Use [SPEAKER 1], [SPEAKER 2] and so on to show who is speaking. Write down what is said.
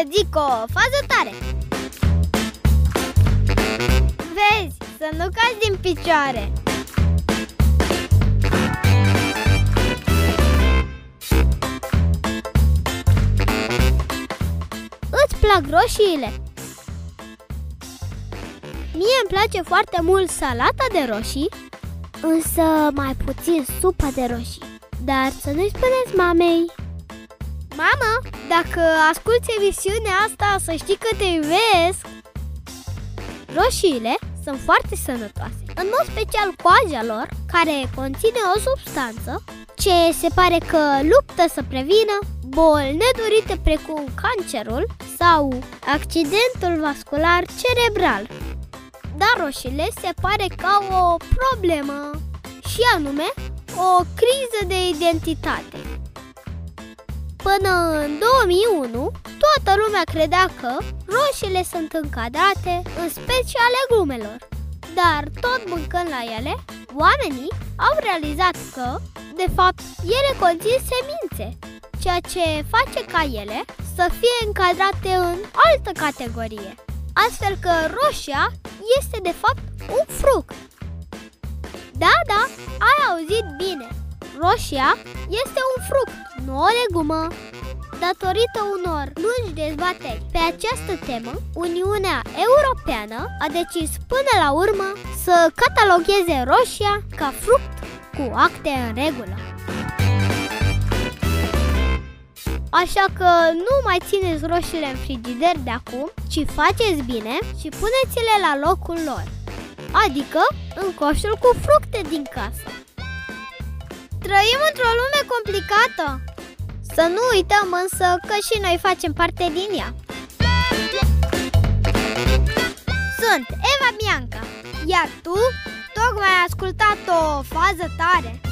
[SPEAKER 1] să zic o fază tare. Vezi, să nu cazi din picioare. Îți plac roșiile? Mie îmi place foarte mult salata de roșii Însă mai puțin supa de roșii. Dar să nu-i spuneți mamei Mama, dacă asculti emisiunea asta, să știi că te iubesc. Roșiile sunt foarte sănătoase. În mod special coaja lor, care conține o substanță Ce se pare că luptă să prevină boli nedorite precum cancerul sau accidentul vascular cerebral. Dar roșiile se pare că au o problemă și anume o criză de identitate. Până în 2001, toată lumea credea că roșiile sunt încadrate în specii ale glumelor. Dar tot mâncând la ele, oamenii au realizat că, de fapt, ele conțin semințe, ceea ce face ca ele să fie încadrate în altă categorie. Astfel că roșia este de fapt un fruct. Da, da, ai auzit bine. Roșia este un fruct, nu o legumă. Datorită unor lungi dezbateri pe această temă, Uniunea Europeană a decis până la urmă să catalogheze roșia ca fruct cu acte în regulă. Așa că nu mai țineți roșiile în frigider de acum, ci faceți bine și puneți-le la locul lor. Adică în coșul cu fructe din casă. Trăim într-o lume complicată. Să nu uităm însă că și noi facem parte din ea. Sunt Eva Bianca, iar tu tocmai ai ascultat o fază tare.